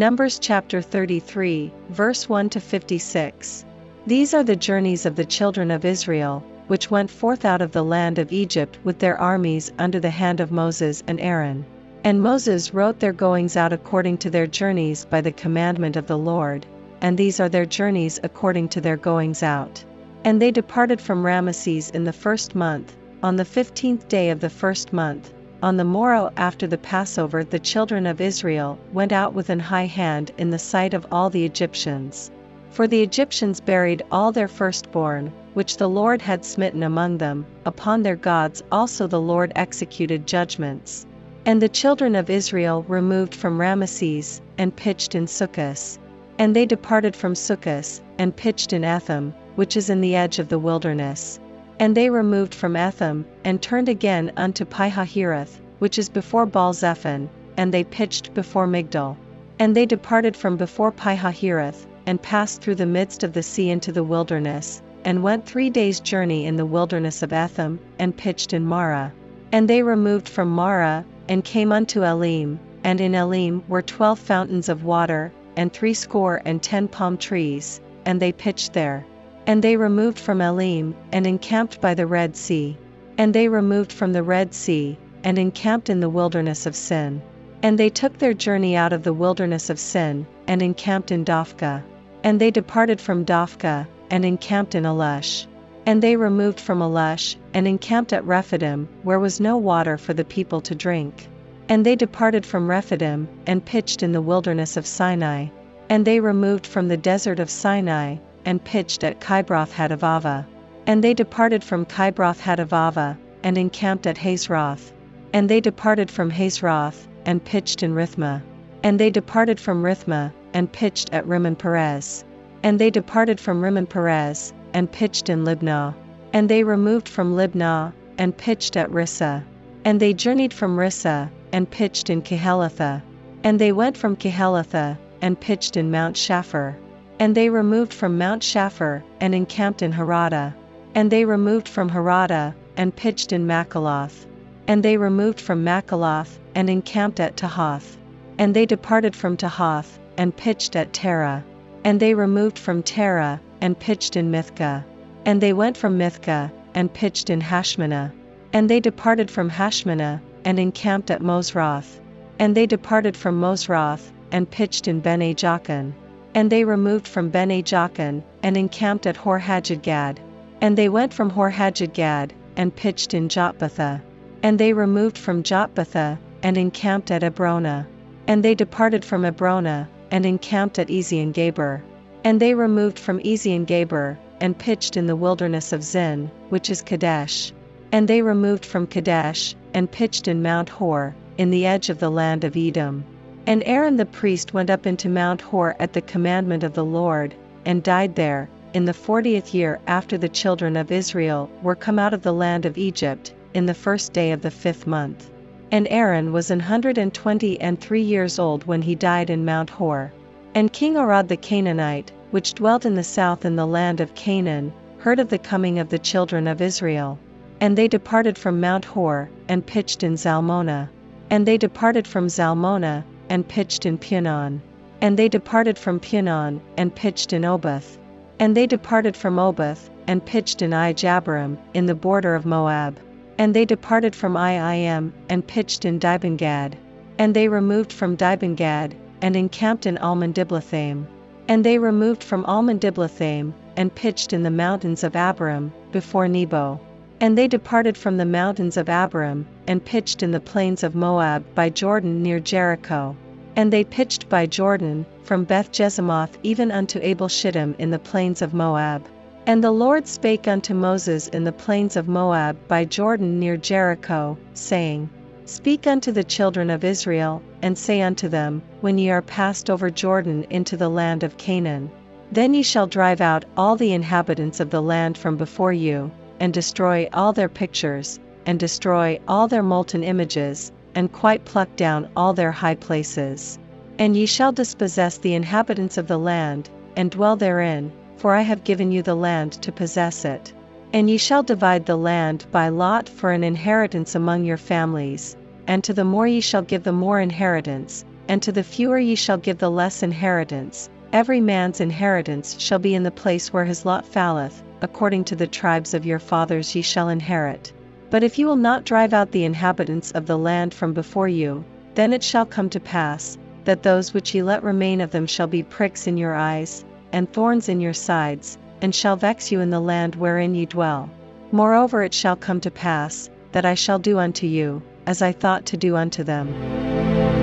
Numbers chapter 33, verse 1 to 56. These are the journeys of the children of Israel, which went forth out of the land of Egypt with their armies under the hand of Moses and Aaron. And Moses wrote their goings out according to their journeys by the commandment of the Lord, and these are their journeys according to their goings out. And they departed from Rameses in the first month, on the fifteenth day of the first month. On the morrow after the Passover, the children of Israel went out with an high hand in the sight of all the Egyptians. For the Egyptians buried all their firstborn, which the Lord had smitten among them, upon their gods also the Lord executed judgments. And the children of Israel removed from Rameses, and pitched in Succoth. And they departed from Succoth, and pitched in Etham, which is in the edge of the wilderness. And they removed from Etham, and turned again unto Pihahiroth, which is before Baal-zephon, and they pitched before Migdol. And they departed from before Pihahiroth, and passed through the midst of the sea into the wilderness, and went three days' journey in the wilderness of Etham, and pitched in Marah. And they removed from Marah, and came unto Elim, and in Elim were twelve fountains of water, and threescore and ten palm trees, and they pitched there. And they removed from Elim, and encamped by the Red Sea. And they removed from the Red Sea, and encamped in the wilderness of Sin. And they took their journey out of the wilderness of Sin, and encamped in Dophkah. And they departed from Dophkah, and encamped in Alush. And they removed from Alush, and encamped at Rephidim, where was no water for the people to drink. And they departed from Rephidim, and pitched in the wilderness of Sinai. And they removed from the desert of Sinai, and pitched at Kibroth Hattaavah. And they departed from Kibroth Hattaavah, and encamped at Hazeroth. And they departed from Hazeroth, and pitched in Rithmah. And they departed from Rithmah, and pitched at Rimmon Perez. And they departed from Rimmon Perez, and pitched in Libnah. And they removed from Libnah, and pitched at Rissah. And they journeyed from Rissah, and pitched in Kehelathah. And they went from Kehelathah, and pitched in Mount Shapher. And they removed from Mount Shapher, and encamped in Haradah. And they removed from Haradah, and pitched in Makheloth. And they removed from Makheloth, and encamped at Tahath. And they departed from Tahath, and pitched at Terah. And they removed from Terah, and pitched in Mithcah. And they went from Mithcah, and pitched in Hashmonah. And they departed from Hashmonah, and encamped at Moseroth. And they departed from Moseroth, and pitched in Bene Jaakan. And they removed from Bene Jaakan, and encamped at Horhagidgad. And they went from Horhagidgad, and pitched in Jotbathah. And they removed from Jotbathah, and encamped at Abrona. And they departed from Abrona, and encamped at Ezion-Geber. And they removed from Ezion-Geber, and pitched in the wilderness of Zin, which is Kadesh. And they removed from Kadesh, and pitched in Mount Hor, in the edge of the land of Edom. And Aaron the priest went up into Mount Hor at the commandment of the Lord, and died there, in the fortieth year after the children of Israel were come out of the land of Egypt, in the first day of the fifth month. And Aaron was an hundred and twenty and three years old when he died in Mount Hor. And King Arad the Canaanite, which dwelt in the south in the land of Canaan, heard of the coming of the children of Israel. And they departed from Mount Hor, and pitched in Zalmonah. And they departed from Zalmonah, and pitched in Punon. And they departed from Punon, and pitched in Oboth. And they departed from Oboth, and pitched in Ijeabarim, in the border of Moab. And they departed from Iim, and pitched in Dibongad. And they removed from Dibongad, and encamped in Almon-Diblathaim. And they removed from Almon-Diblathaim, and pitched in the mountains of Abarim, before Nebo. And they departed from the mountains of Abarim, and pitched in the plains of Moab by Jordan near Jericho. And they pitched by Jordan, from Beth Jeshimoth even unto Abel Shittim in the plains of Moab. And the Lord spake unto Moses in the plains of Moab by Jordan near Jericho, saying, Speak unto the children of Israel, and say unto them, When ye are passed over Jordan into the land of Canaan, then ye shall drive out all the inhabitants of the land from before you, and destroy all their pictures, and destroy all their molten images, and quite pluck down all their high places. And ye shall dispossess the inhabitants of the land, and dwell therein, for I have given you the land to possess it. And ye shall divide the land by lot for an inheritance among your families, and to the more ye shall give the more inheritance, and to the fewer ye shall give the less inheritance, every man's inheritance shall be in the place where his lot falleth, according to the tribes of your fathers ye shall inherit. But if you will not drive out the inhabitants of the land from before you, then it shall come to pass, that those which ye let remain of them shall be pricks in your eyes, and thorns in your sides, and shall vex you in the land wherein ye dwell. Moreover it shall come to pass, that I shall do unto you, as I thought to do unto them.